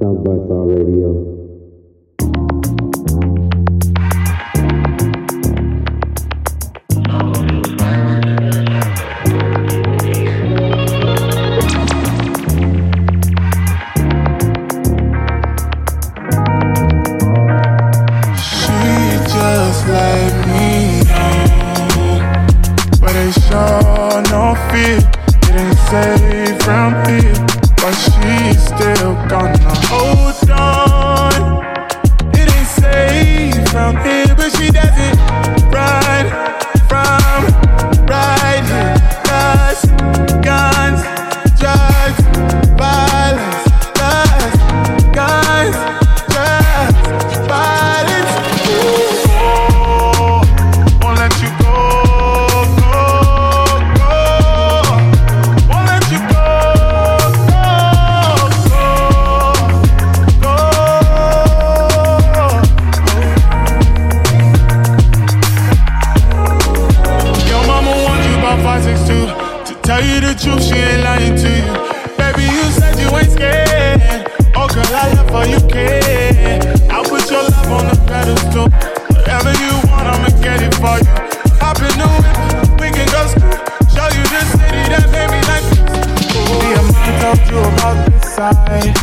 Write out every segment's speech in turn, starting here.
Sounds by Star Radio. side.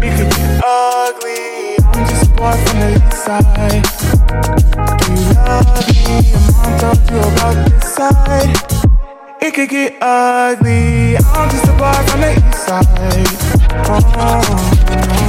We could be ugly. I'm just a boy from the east side. Do you love me? Your mom to you about this side. It could get ugly. I'm just a boy from the east side. Oh.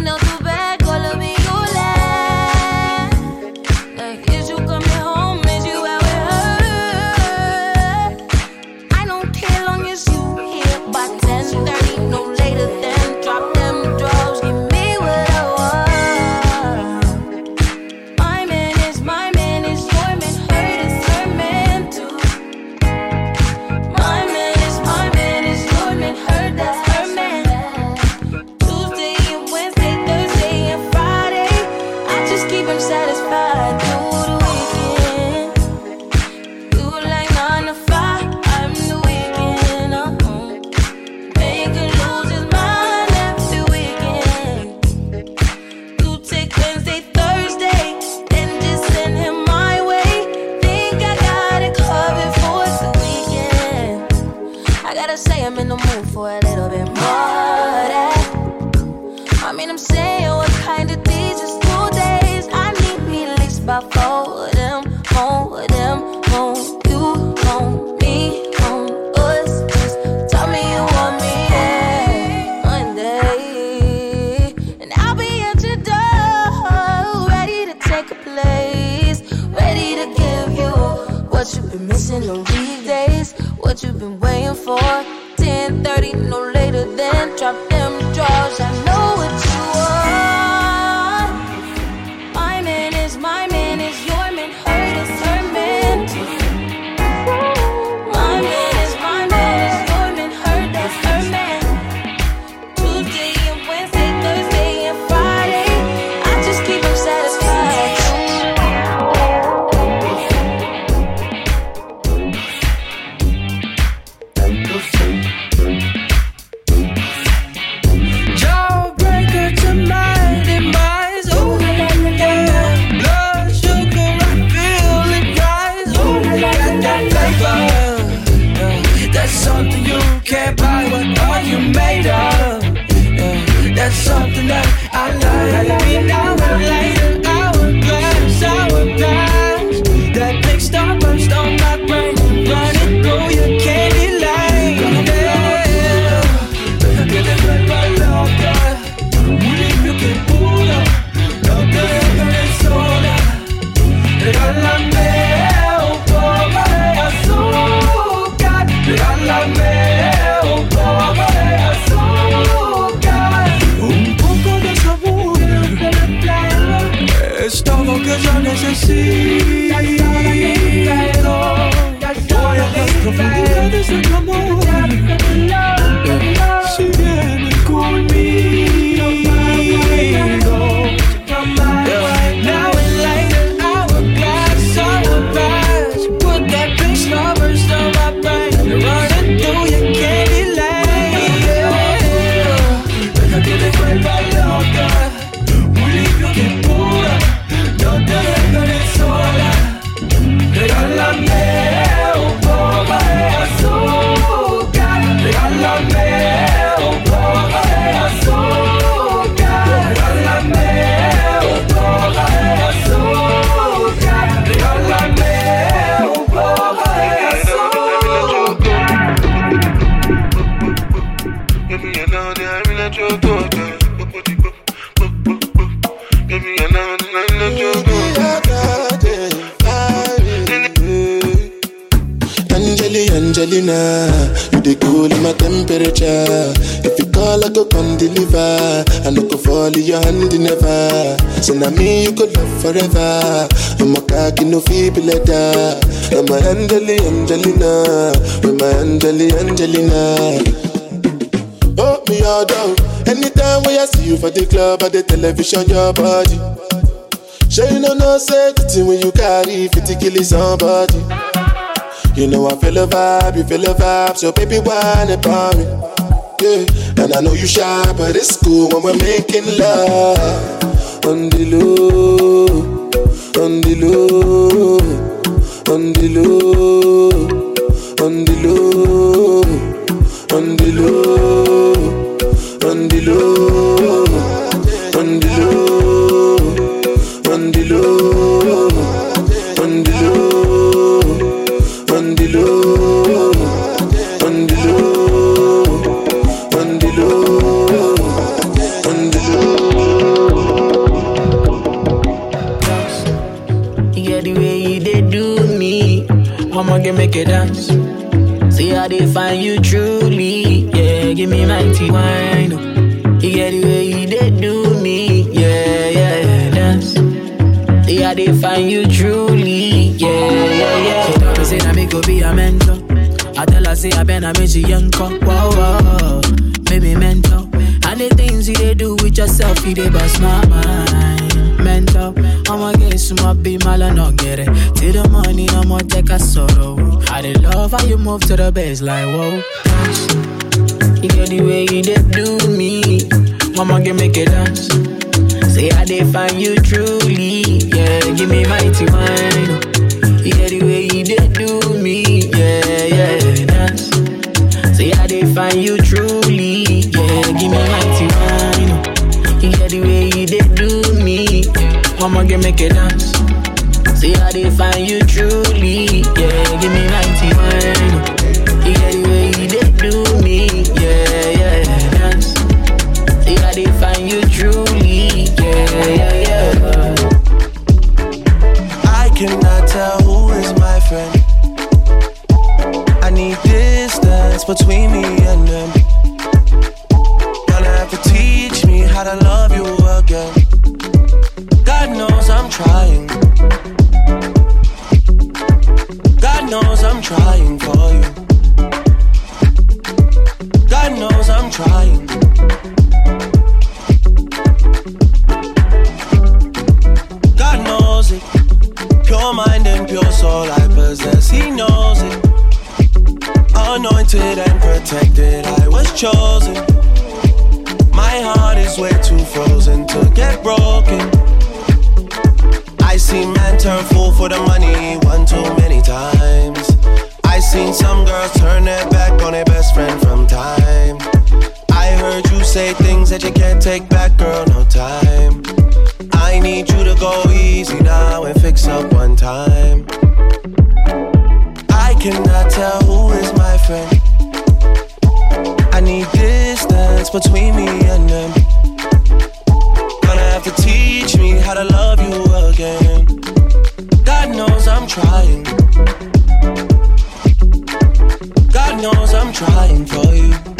no tuve club at the television your body. Sure you know no safety when you carry 50 killing somebody. You know I feel a vibe, you feel a vibe, so baby whine about me. Yeah, and I know you shy, but it's cool when we're making love on the low, on the low, on the low, on the low, on the low, on the low. a dance. See how they find you truly. Yeah, give me mighty wine. Oh. You get the way they do me. Yeah, yeah, yeah, dance. See how they find you truly. Yeah, yeah, yeah. She told me say that me go be a mentor. I tell her say I been a major young Wow, wow, make me mentor. And the things you they do with yourself, you they bust my mind. Mentor. I'ma get some my be mal and not get it. Till the money, I'ma take a sorrow. I did love how you move to the baseline. like whoa. You get the way you did do me. I'ma get make it dance. Say I did find you truly. Yeah, give me mighty wine. make it make you dance. See how they find you truly. it and fix up one time. I cannot tell who is my friend. I need distance between me and them. Gonna have to teach me how to love you again. God knows I'm trying. God knows I'm trying for you.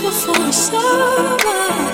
I'm still stuck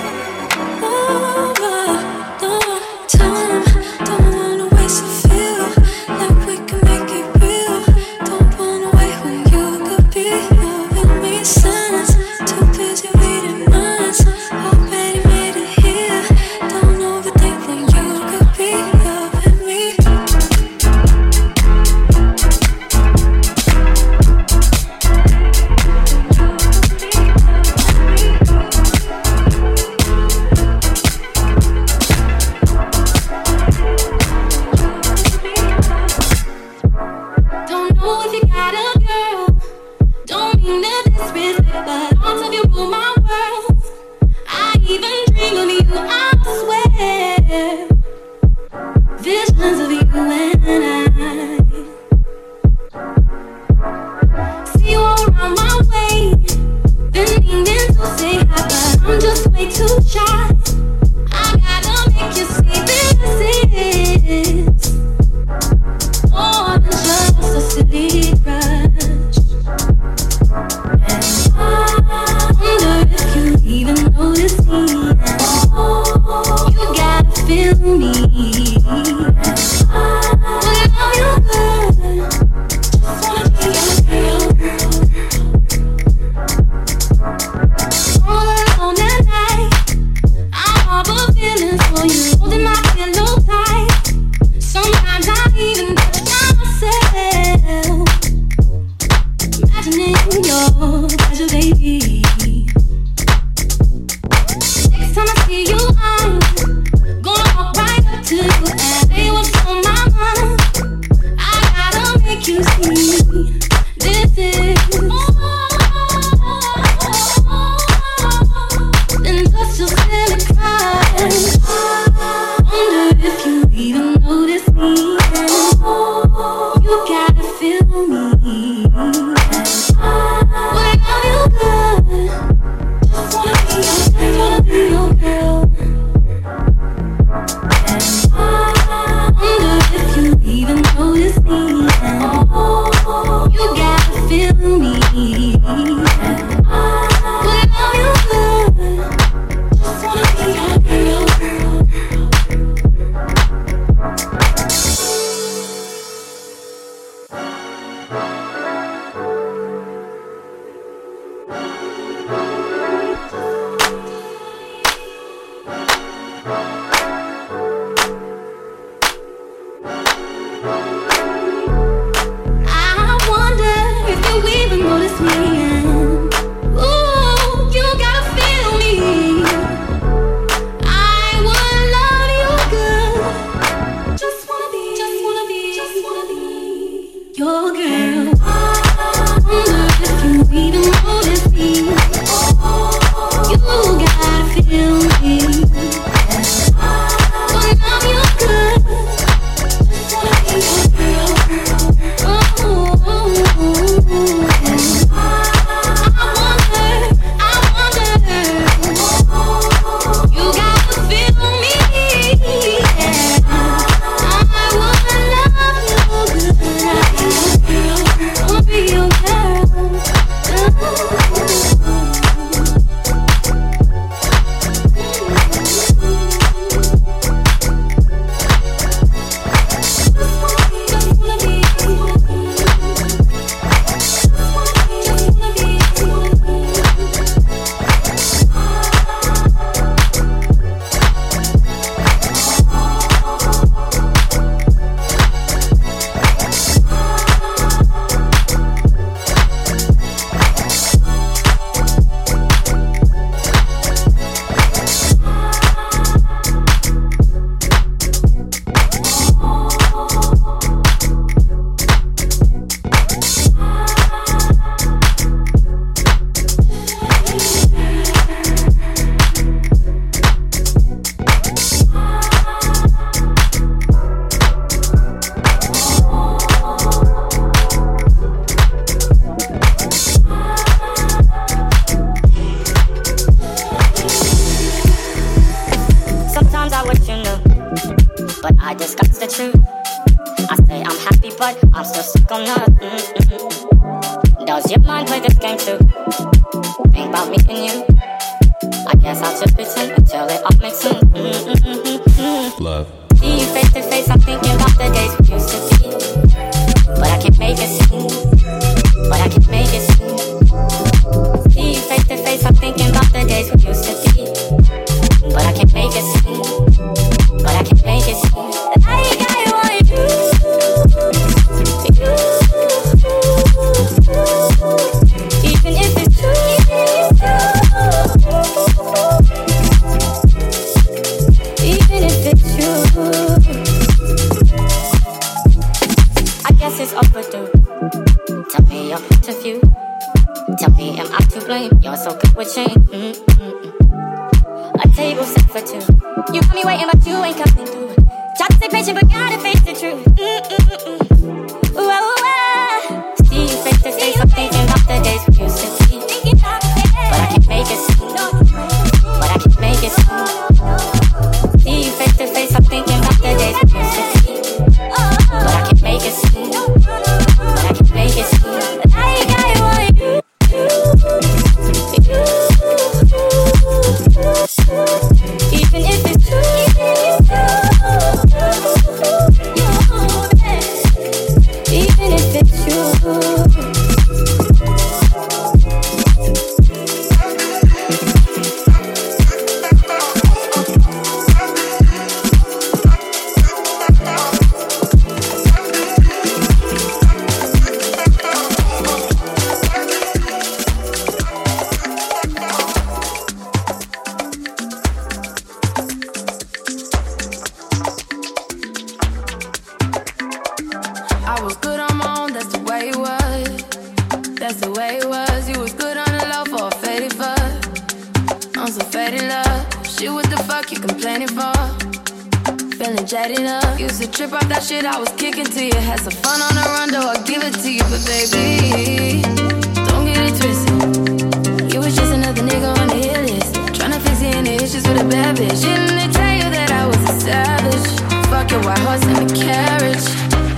Didn't they tell you that I was in savage? Fuck a white horse and a carriage.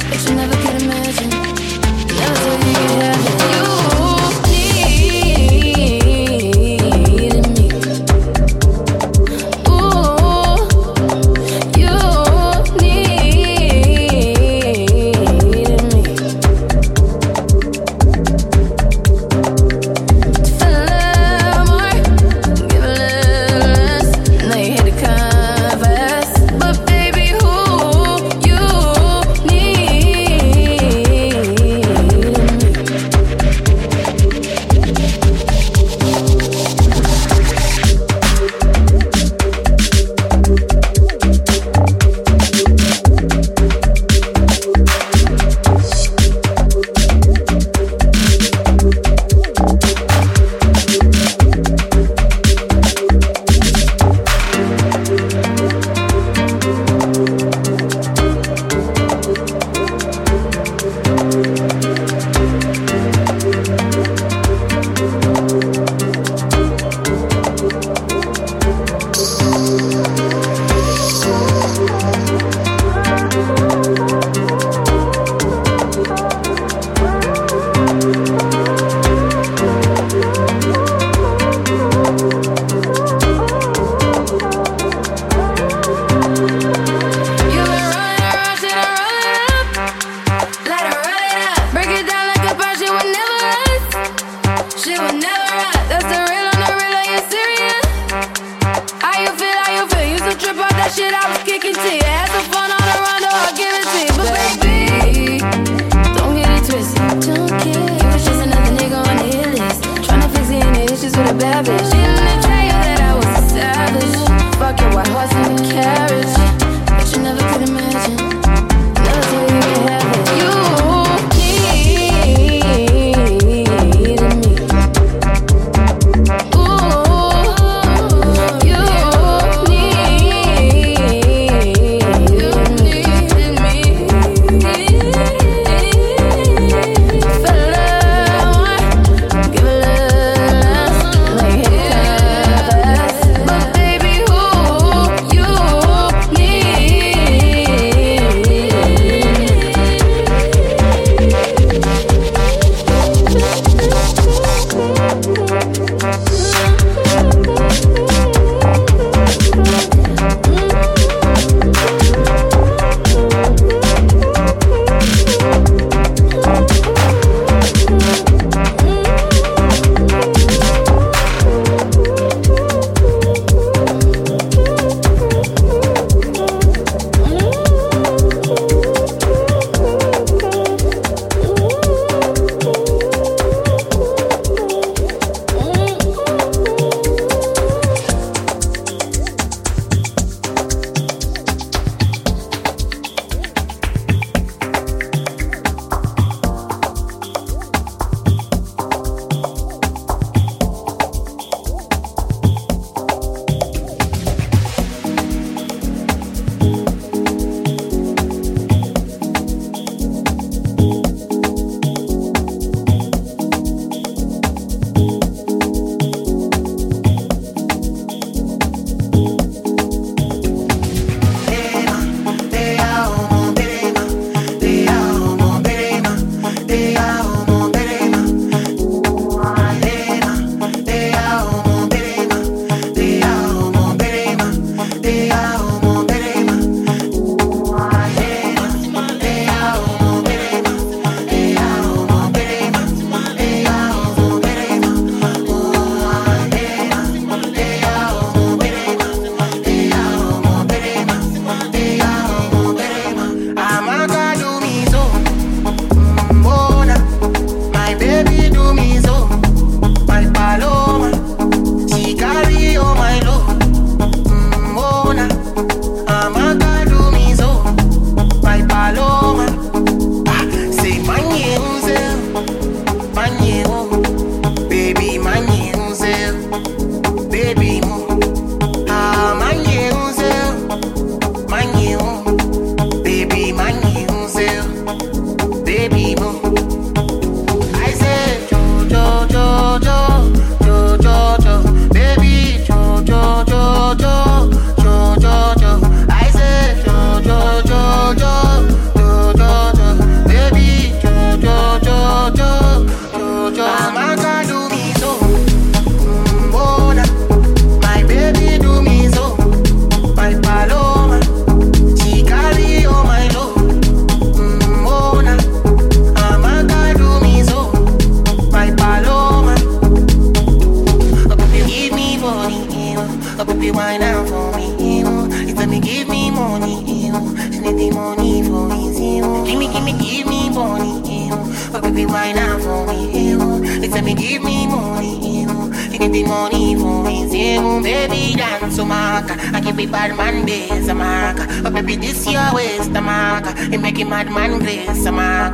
But you never could imagine. Never thought you could have it.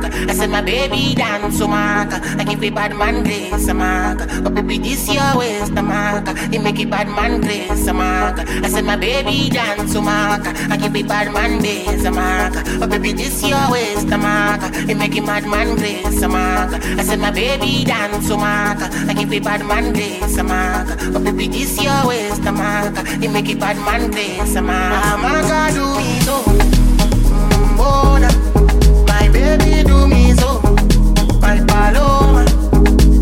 mark. I said my baby dance so mark. I give a bad man grace a mark. But baby this your waste a mark. It make a bad man grace a mark. I said my baby dance so mark. I give a bad man grace a mark. But baby this your waste a mark. It make a bad man grace a mark. I said my baby dance so mark. I give a bad man grace a mark. But baby this your waste a mark. It make a bad man grace a mark. Mama God do me though baby do me so. My paloma,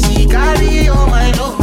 she carry all my love.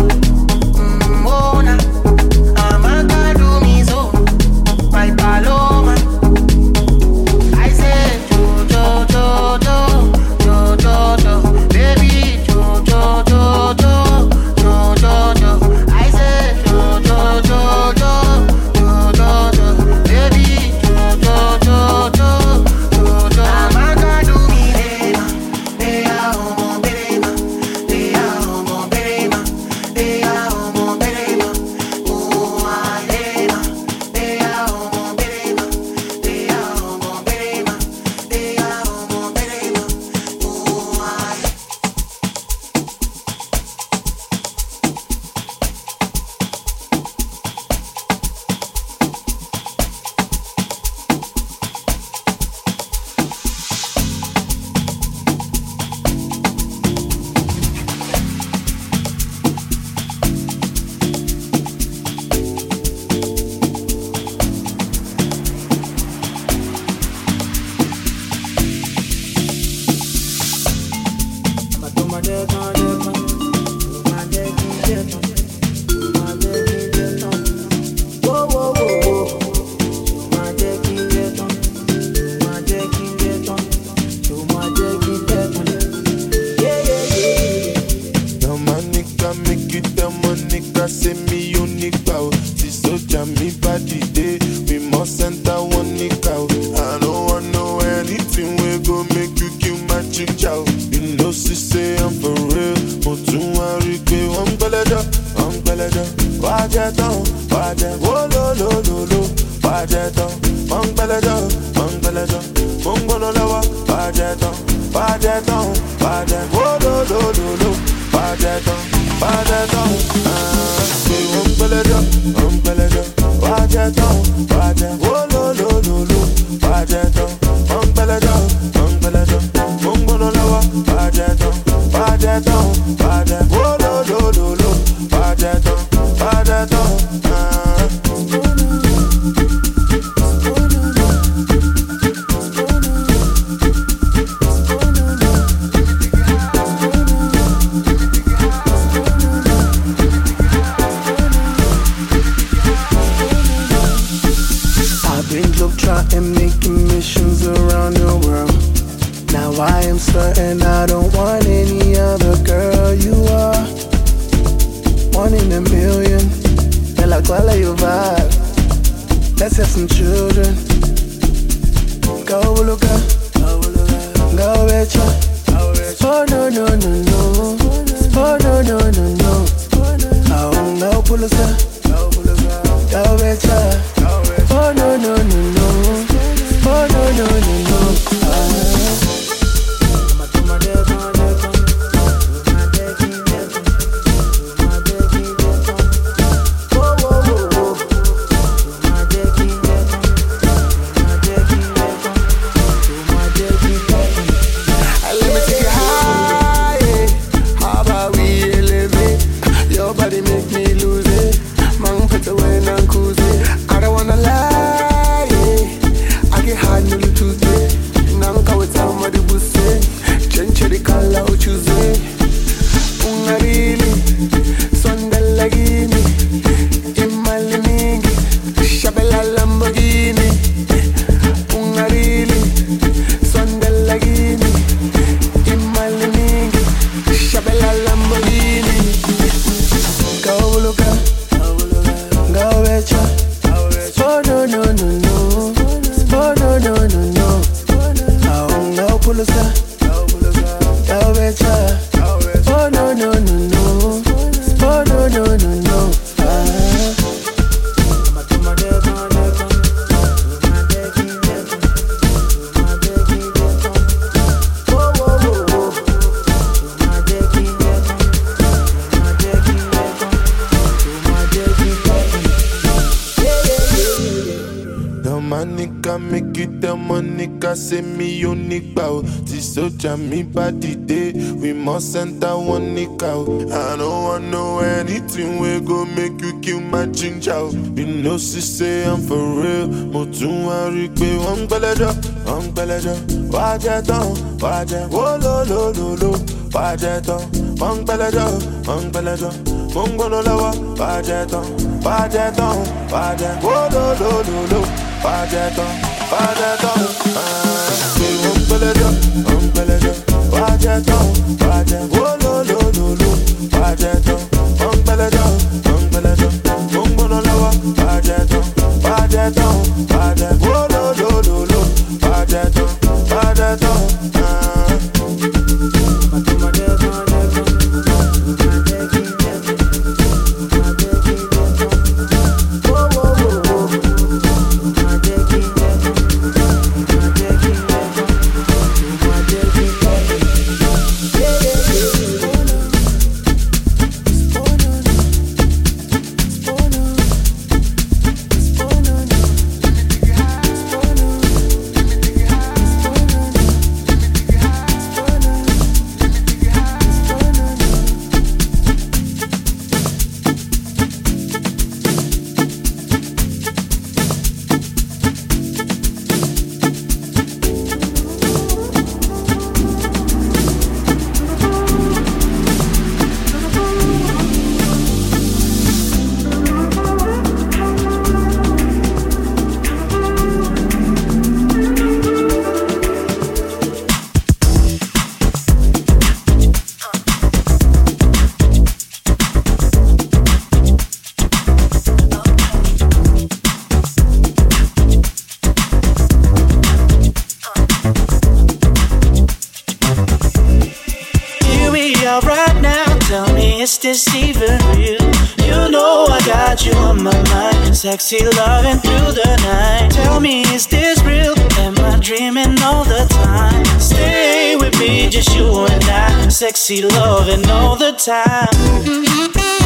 Ginger. know, she say I'm for real. Mo tún wá rí pé wọ́n ń gbẹ́lẹ́jọ́, wọ́n ń gbẹ́lẹ́jọ́. Wá jẹ́ tán, wá jẹ́ wó ló ló ló ló. Wá jẹ́ tán, wọ́n gbẹ́lẹ́jọ́, wọ́n gbẹ́lẹ́jọ́. Mo ń gbóná lọ́wọ́, wá jẹ́ tán, wá jẹ́ tán, wá jẹ́ wó ló ló ló ló. Wá jẹ́ wá jẹ́ Pé wọ́n gbẹ́lẹ́jọ́, wọ́n gbẹ́lẹ́jọ́. Wá jẹ́ wá jẹ́. Wá jẹ́ This even real? You know I got you on my mind. Sexy loving through the night. Tell me, is this real? Am I dreaming all the time? Stay with me, just you and I. Sexy loving all the time.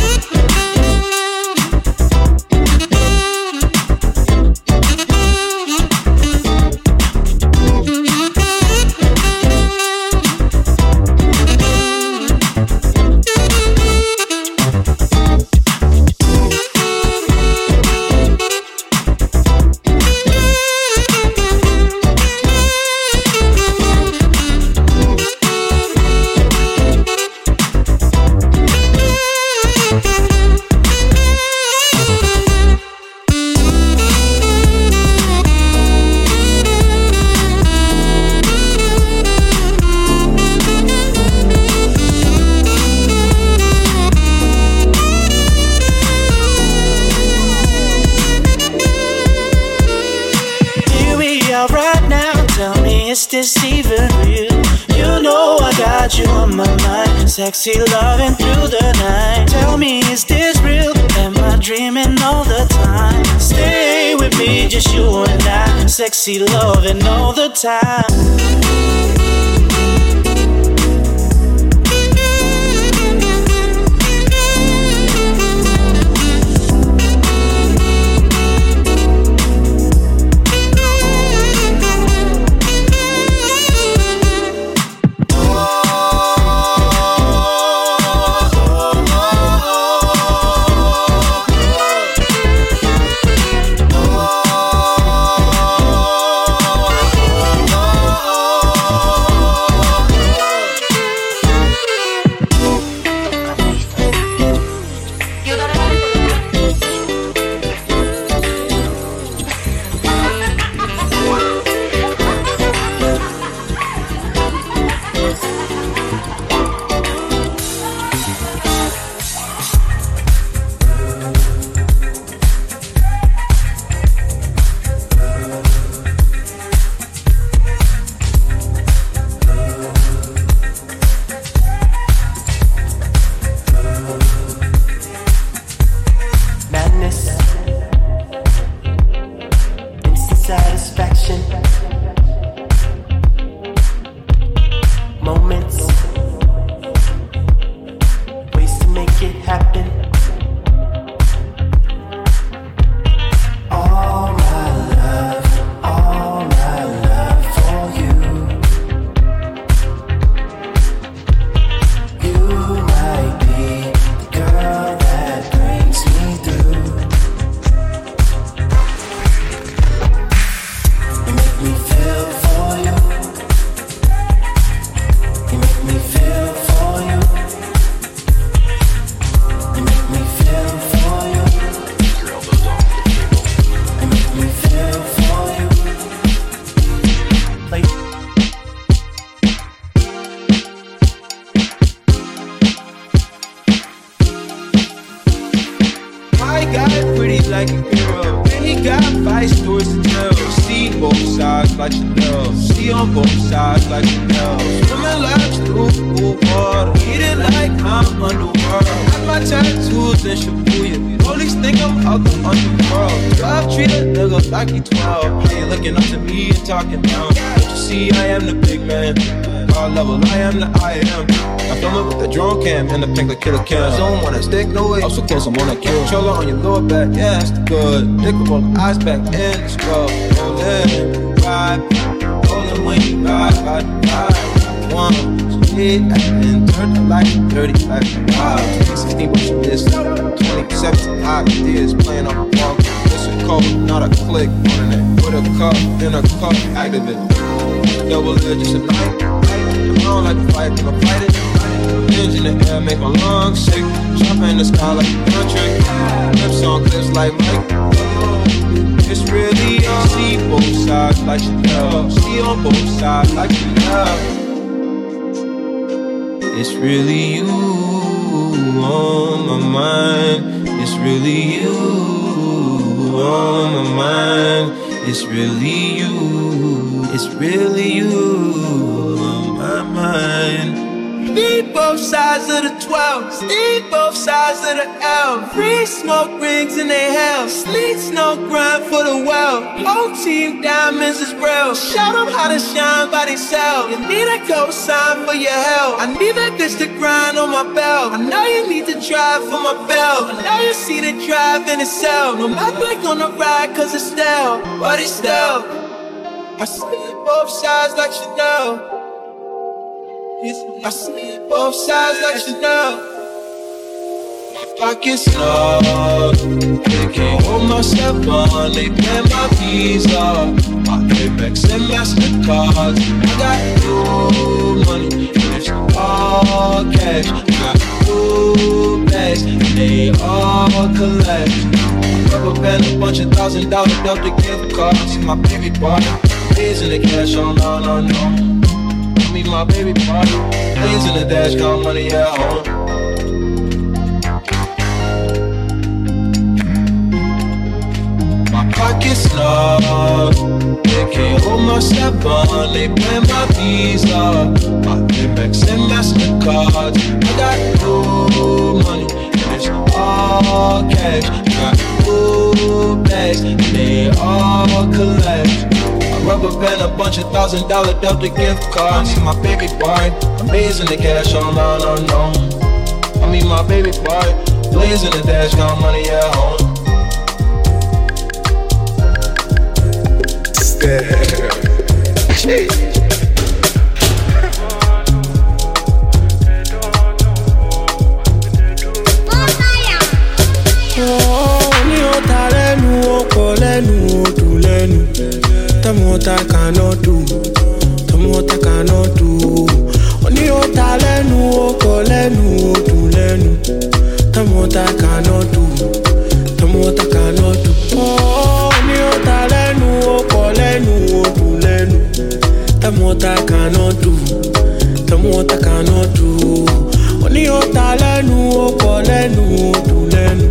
Sexy loving all the time. Back in the scrub. Rollin', ride, rollin' when you ride, ride, ride. One, hit, and turn the light 30 like five. 16 what you missed. 27 ideas playing on the wall. This is cold, not a click on it. Put a cup in a cup, activate. Double edge just a night. I don't like to fight, but I fight it. Hands in the air, make my lungs sick. Jump in the sky like a country. Lips on clips like Mike. It's really you. See both sides like Chanel. See on both sides like Chanel. It's really you on my mind. It's really you on my mind. It's really you. It's really you on my mind. Need both sides of the 12, need both sides of the L. Free smoke rings in their hell, sleet snow grind for the well. Whole team diamonds is real. Show them how to shine by themselves. You need a co-sign for your help. I need that bitch to grind on my belt. I know you need to drive for my belt. I know you see the drive in itself. No matter like on the ride, cause it's stale, but it's still. I see both sides like Chanel. I see both sides like Chanel. My pockets snug. They can't hold myself on. They pay my visa. My Amex and Mastercards. I got new money. and It's all cash. I got new bags. and They all collect. Rubber band, a bunch of thousand dollar Delta gift cards. My baby it. Raising the cash on, no, no, no me my baby party. Plays in the dash, got money home. My pockets snug. They can't hold my step on. They pay my visa. My Amex and Mastercards. I got new money and it's all cash. I Got new bags and they all collect. I rubber band a bunch of thousand dollar Delta gift cards. My baby boy, amazing the cash on, no, no, no. I mean my baby boy, blazing the dash, got money at home. ní ọ̀tá oh, lẹ́nu ọkọ̀ lẹ́nu odò lẹ́nu tẹ́mọ̀ọ́ta cannot do. Tẹ́mọ̀ọ́ta cannot do. Ní ọ̀tá lẹ́nu ọkọ̀ lẹ́nu odò lẹ́nu tẹ́mọ̀ọ́ta cannot do. Tẹ́mọ̀ọ́ta cannot do. Ní ọ̀tá lẹ́nu ọkọ̀ lẹ́nu odò lẹ́nu tẹ́mọ̀ọ́ta cannot do. Tẹ́mọ̀ọ́ta cannot do. Ní ọ̀tá lẹ́nu ọkọ̀ lẹ́nu odò lẹ́nu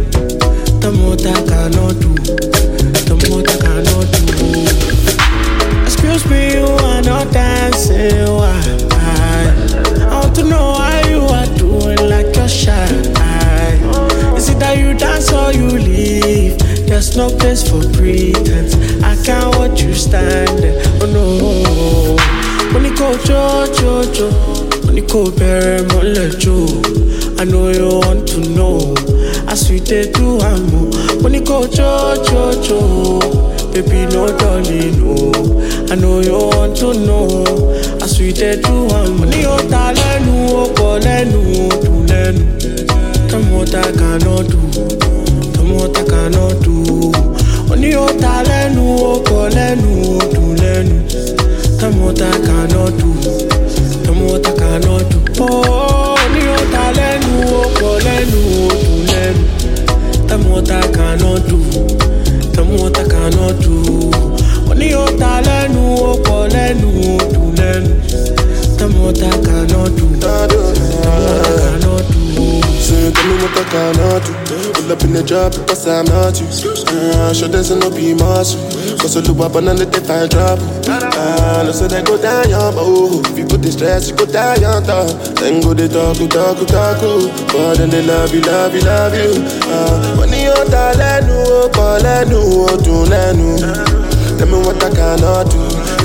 cannot do. Pull up in the drop because I'm not you. Uh, sure there's no be muscle. Cause all the weapon on the day I drop. Uh, no say they go down young, oh, if you put the stress, you go down young top. Then go they talk, go talk, go talk, oh. But then they love you, love you, love you. Uh, when you ta lẹ́nu, ó kọ lẹ́nu, ó dùn lẹ́nu. Tell me what I cannot do.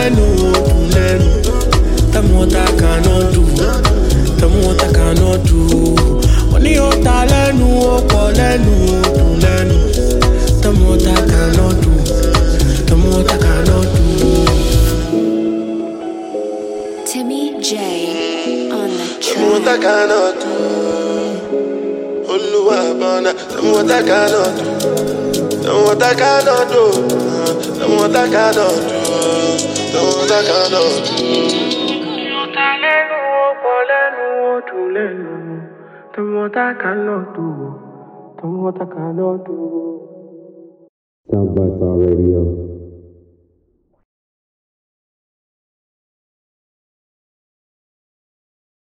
lẹ́nu, ó dùn lẹ́nu. Tell me what I cannot do. Tell me what I cannot do. Money ó ta lẹ́nu, ó pọ̀ lẹ́nu, ó dùn lẹ́nu. Tell me what I cannot do. Tell me what I cannot do. Timmy J on the Tell me what I cannot do. Oluwa bona. Tell me what I cannot do. Tell me what I cannot do. Tell me what I cannot do. By Star Radio.